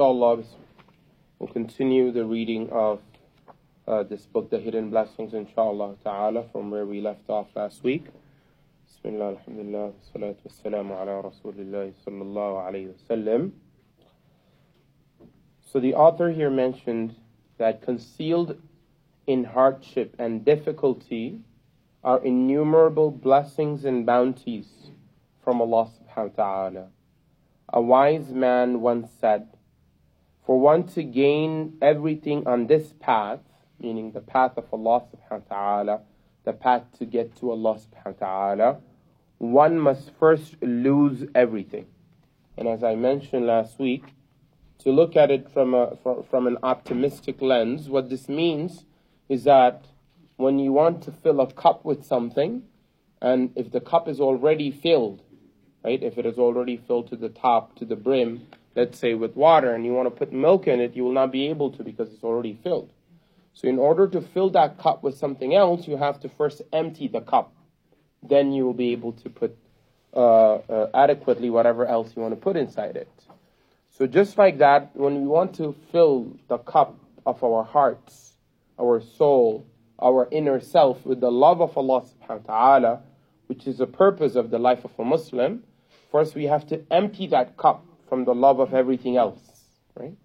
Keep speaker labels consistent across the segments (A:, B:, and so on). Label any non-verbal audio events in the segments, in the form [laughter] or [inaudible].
A: inshallah, we'll continue the reading of uh, this book, The Hidden Blessings, inshallah ta'ala, from where we left off last week. Bismillah, alhamdulillah, salatu wassalamu ala rasulillah sallallahu alayhi wasallam. So the author here mentioned that concealed in hardship and difficulty are innumerable blessings and bounties from Allah subhanahu wa ta'ala. A wise man once said, For one to gain everything on this path, meaning the path of Allah subhanahu wa ta'ala, the path to get to Allah subhanahu wa ta'ala, one must first lose everything. And as I mentioned last week, to look at it from, a, from, from an optimistic lens, what this means is that when you want to fill a cup with something, and if the cup is already filled, right? If it is already filled to the top, to the brim, let's say with water, and you want to put milk in it, you will not be able to because it's already filled. So, in order to fill that cup with something else, you have to first empty the cup. Then you will be able to put uh, uh, adequately whatever else you want to put inside it. So, just like that, when we want to fill the cup of our hearts, our soul, our inner self with the love of Allah subhanahu wa ta'ala, which is the purpose of the life of a Muslim, First, we have to empty that cup from the love of everything else, right?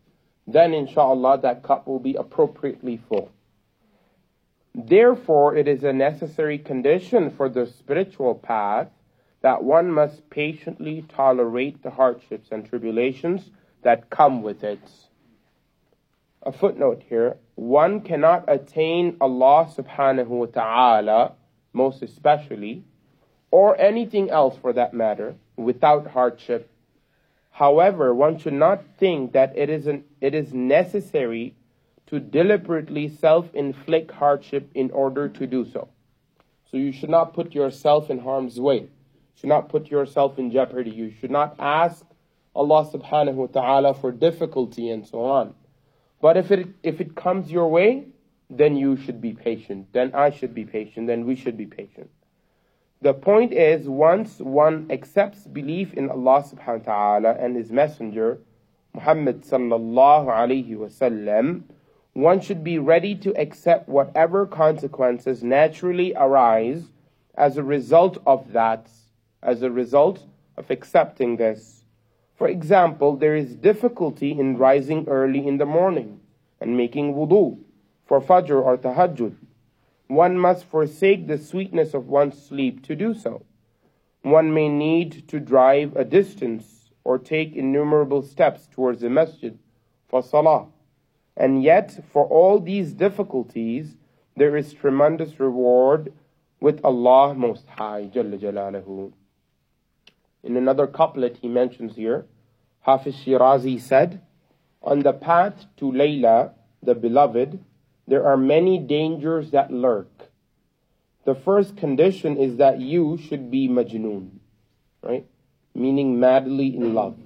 A: Then, inshallah, that cup will be appropriately full. Therefore, it is a necessary condition for the spiritual path that one must patiently tolerate the hardships and tribulations that come with it. A footnote here one cannot attain Allah subhanahu wa ta'ala, most especially, or anything else for that matter, without hardship. However, one should not think that it is, an, it is necessary to deliberately self inflict hardship in order to do so. So you should not put yourself in harm's way. You should not put yourself in jeopardy. You should not ask Allah subhanahu wa ta'ala for difficulty and so on. But if it, if it comes your way, then you should be patient. Then I should be patient. Then we should be patient. The point is, once one accepts belief in Allah subhanahu wa ta'ala and His Messenger, Muhammad sallallahu alayhi wasallam, one should be ready to accept whatever consequences naturally arise as a result of that, as a result of accepting this. For example, there is difficulty in rising early in the morning and making wudu for fajr or tahajjud one must forsake the sweetness of one's sleep to do so. One may need to drive a distance or take innumerable steps towards the masjid for salah. And yet, for all these difficulties, there is tremendous reward with Allah Most High. Jalla. In another couplet he mentions here, Hafiz Shirazi said, On the path to Layla, the beloved, there are many dangers that lurk. The first condition is that you should be majnoon, right? Meaning madly in love.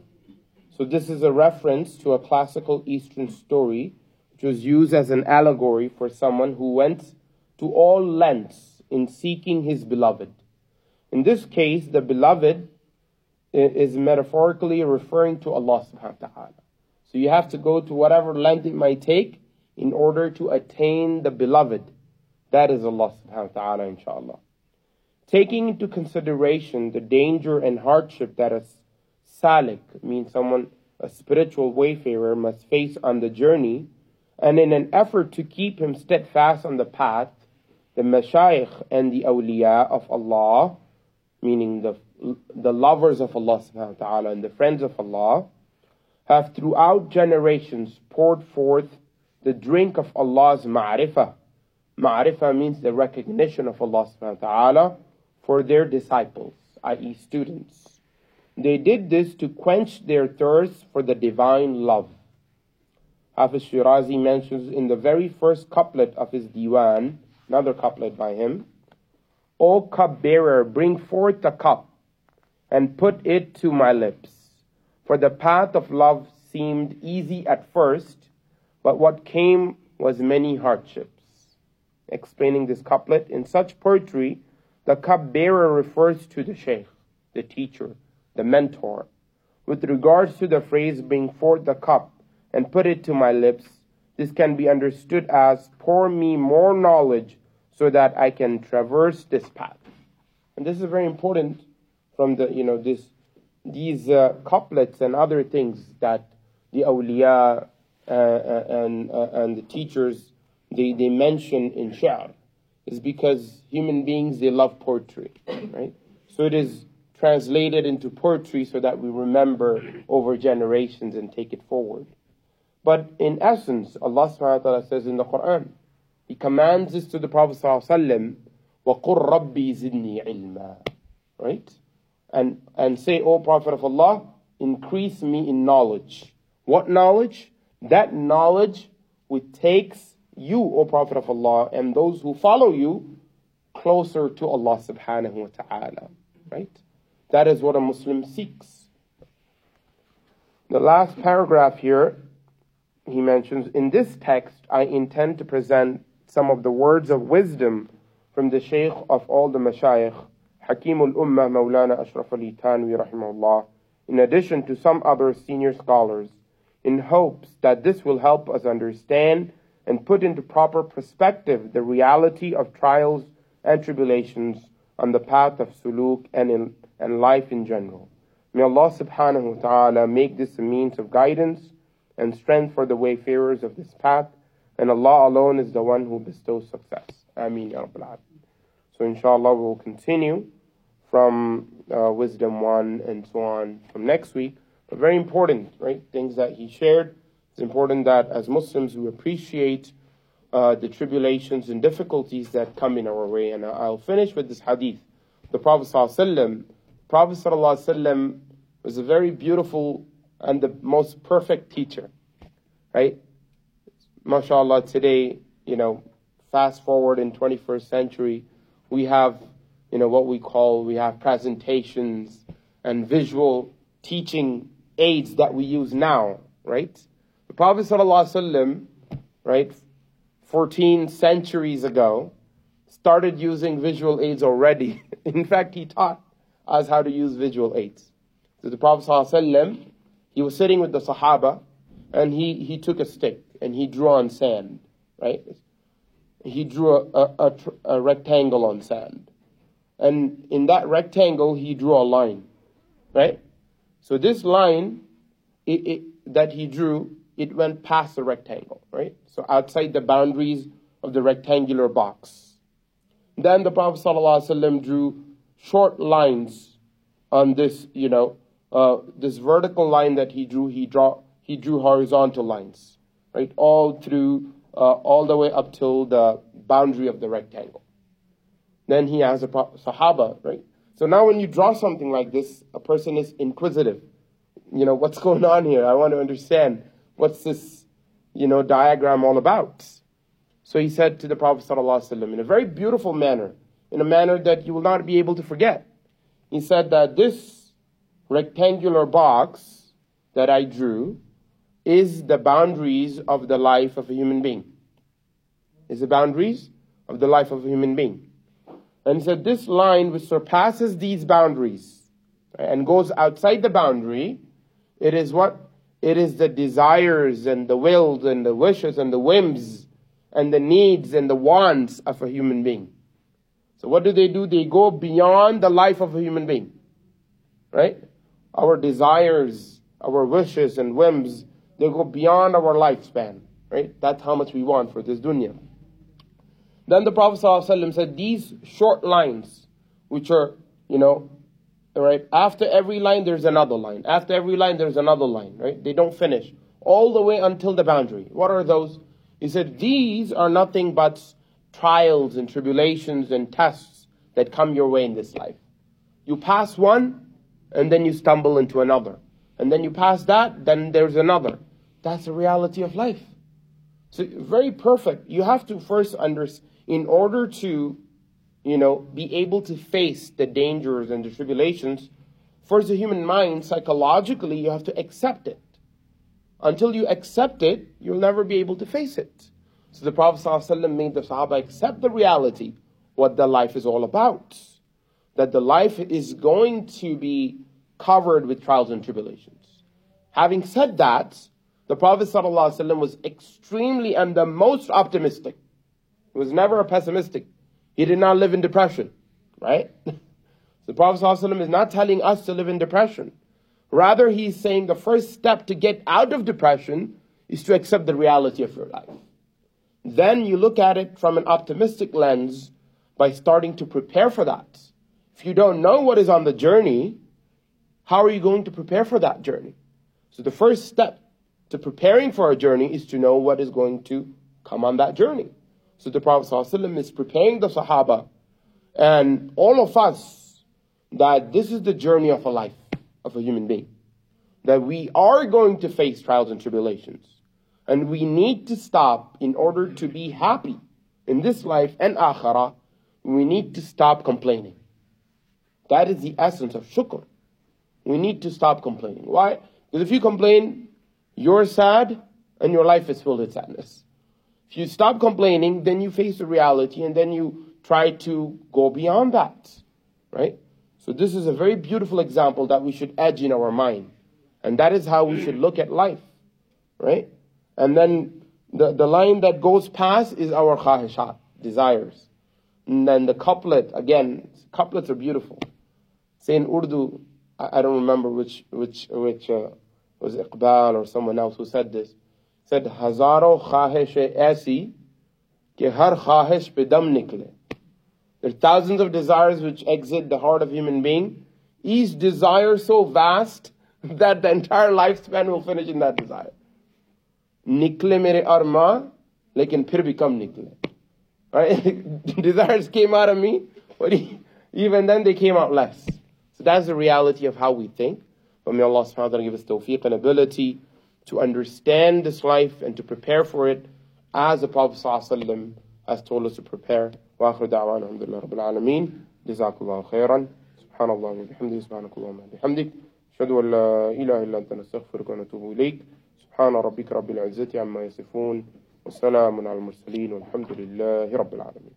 A: So this is a reference to a classical Eastern story which was used as an allegory for someone who went to all lengths in seeking his beloved. In this case, the beloved is metaphorically referring to Allah subhanahu wa ta'ala. So you have to go to whatever length it might take in order to attain the beloved. That is Allah subhanahu wa ta'ala, inshallah. Taking into consideration the danger and hardship that a salik, means someone, a spiritual wayfarer, must face on the journey, and in an effort to keep him steadfast on the path, the mashayikh and the awliya of Allah, meaning the, the lovers of Allah subhanahu wa ta'ala and the friends of Allah, have throughout generations poured forth the drink of Allah's ma'rifah. Ma'rifah means the recognition of Allah subhanahu wa ta'ala for their disciples, i.e. students. They did this to quench their thirst for the divine love. Hafiz Shirazi mentions in the very first couplet of his diwan, another couplet by him, O cupbearer, bring forth the cup and put it to my lips. For the path of love seemed easy at first, but what came was many hardships. Explaining this couplet, in such poetry, the cupbearer refers to the sheikh, the teacher, the mentor. With regards to the phrase bring forth the cup, and put it to my lips. This can be understood as pour me more knowledge so that I can traverse this path. And this is very important from the, you know, this, these uh, couplets and other things that the awliya and, uh, and the teachers, they, they mention in Sha'r is because human beings, they love poetry, [coughs] right? So it is translated into poetry so that we remember over generations and take it forward. But in essence, Allah subhanahu wa ta'ala says in the Quran, He commands this to the Prophet sallallahu وَقُلْ رَبِّي زِدْنِي عِلْمًا Right? And, and say, O Prophet of Allah, increase me in knowledge. What knowledge? That knowledge which takes you, O Prophet of Allah, and those who follow you closer to Allah subhanahu wa ta'ala. Right? That is what a Muslim seeks. The last paragraph here, he mentions, in this text, I intend to present some of the words of wisdom from the Shaykh of all the Mashayikh, Hakim al-Ummah Mawlana Ashraf Ali Thanwi rahimahullah, in addition to some other senior scholars, in hopes that this will help us understand and put into proper perspective the reality of trials and tribulations on the path of suluk and, in, and life in general. May Allah subhanahu wa ta'ala make this a means of guidance and strength for the wayfarers of this path, and Allah alone is the one who bestows success. Ameen ya Rabbil So inshallah we'll continue from uh, Wisdom 1 and so on from next week. But very important, right? Things that he shared it's important that as Muslims we appreciate uh, the tribulations and difficulties that come in our way. And I'll finish with this hadith. The Prophet ﷺ, Prophet ﷺ was a very beautiful and the most perfect teacher, right? MashaAllah, today, you know, fast forward in 21st century, we have, you know, what we call, we have presentations and visual teaching aids that we use now, right? The Prophet ﷺ, right, 14 centuries ago, started using visual aids already. [laughs] In fact, he taught us how to use visual aids. So the Prophet ﷺ, he was sitting with the Sahaba, and he, he took a stick and he drew on sand, right? He drew a, a, a, a rectangle on sand. And in that rectangle, he drew a line, right? So this line it, it, that he drew, it went past the rectangle, right? So outside the boundaries of the rectangular box. Then the Prophet ﷺ drew short lines on this, you know, uh, this vertical line that he drew. He draw he drew horizontal lines, right, all through, uh, all the way up till the boundary of the rectangle. Then he has a Sahaba, right? So now when you draw something like this, a person is inquisitive. You know, what's [laughs] going on here? I want to understand what's this, you know, diagram all about? So he said to the Prophet ﷺ in a very beautiful manner, in a manner that you will not be able to forget. He said that this rectangular box that I drew is the boundaries of the life of a human being. Is the boundaries of the life of a human being. And said this line which surpasses these boundaries and goes outside the boundary, it is what it is the desires and the wills and the wishes and the whims and the needs and the wants of a human being. So what do they do? They go beyond the life of a human being. Right? Our desires, our wishes and whims, they go beyond our lifespan. Right? That's how much we want for this dunya. Then the Prophet ﷺ said, these short lines, which are, you know, right? After every line, there's another line. After every line, there's another line, right? They don't finish. All the way until the boundary. What are those? He said, these are nothing but trials and tribulations and tests that come your way in this life. You pass one, and then you stumble into another. And then you pass that, then there's another. That's the reality of life. So very perfect. You have to first understand, in order to you know, be able to face the dangers and the tribulations, for the human mind, psychologically, you have to accept it. Until you accept it, you'll never be able to face it. So the Prophet ﷺ made the Sahaba accept the reality, what the life is all about. That the life is going to be covered with trials and tribulations. Having said that, the Prophet ﷺ was extremely and the most optimistic. He was never a pessimistic. He did not live in depression, right? [laughs] the Prophet ﷺ is not telling us to live in depression. Rather, he's saying the first step to get out of depression is to accept the reality of your life. Then you look at it from an optimistic lens by starting to prepare for that. If you don't know what is on the journey, how are you going to prepare for that journey? So the first step to preparing for a journey is to know what is going to come on that journey. So the Prophet ﷺ is preparing the Sahaba and all of us that this is the journey of a life of a human being. That we are going to face trials and tribulations. And we need to stop in order to be happy in this life and akhirah. We need to stop complaining. That is the essence of shukr. We need to stop complaining. Why? Because if you complain, you're sad and your life is filled with sadness. If you stop complaining, then you face the reality and then you try to go beyond that. Right? So this is a very beautiful example that we should edge in our mind. And that is how we should look at life. Right? And then the, the line that goes past is our khwahishat, desires. And then the couplet, again, couplets are beautiful. Say in Urdu, I, I don't remember which, which, which, uh, was Iqbal or someone else who said this Said, Hazaro khahish aisi ke har khahish pe dam nikle. There are thousands of desires which exit the heart of human being. Each desire so vast that the entire lifespan will finish in that desire. निकले मेरे अरमा लेकिन फिर भी कम निकले right [laughs] desires came out of me but even then they came out less so that's the reality of how we think but may Allah subhanahu wa ta'ala give us tawfiq and ability to understand this life and to prepare for it as the Prophet ﷺ has told us to prepare. وآخر دعوانا الحمد لله رب العالمين. جزاك الله خيرا. سبحان الله وبحمده سبحانك اللهم وبحمدك. أشهد أن لا إله إلا أنت نستغفرك ونتوب إليك. سبحان ربك رب العزة عما يصفون. وسلام على المرسلين والحمد لله رب العالمين.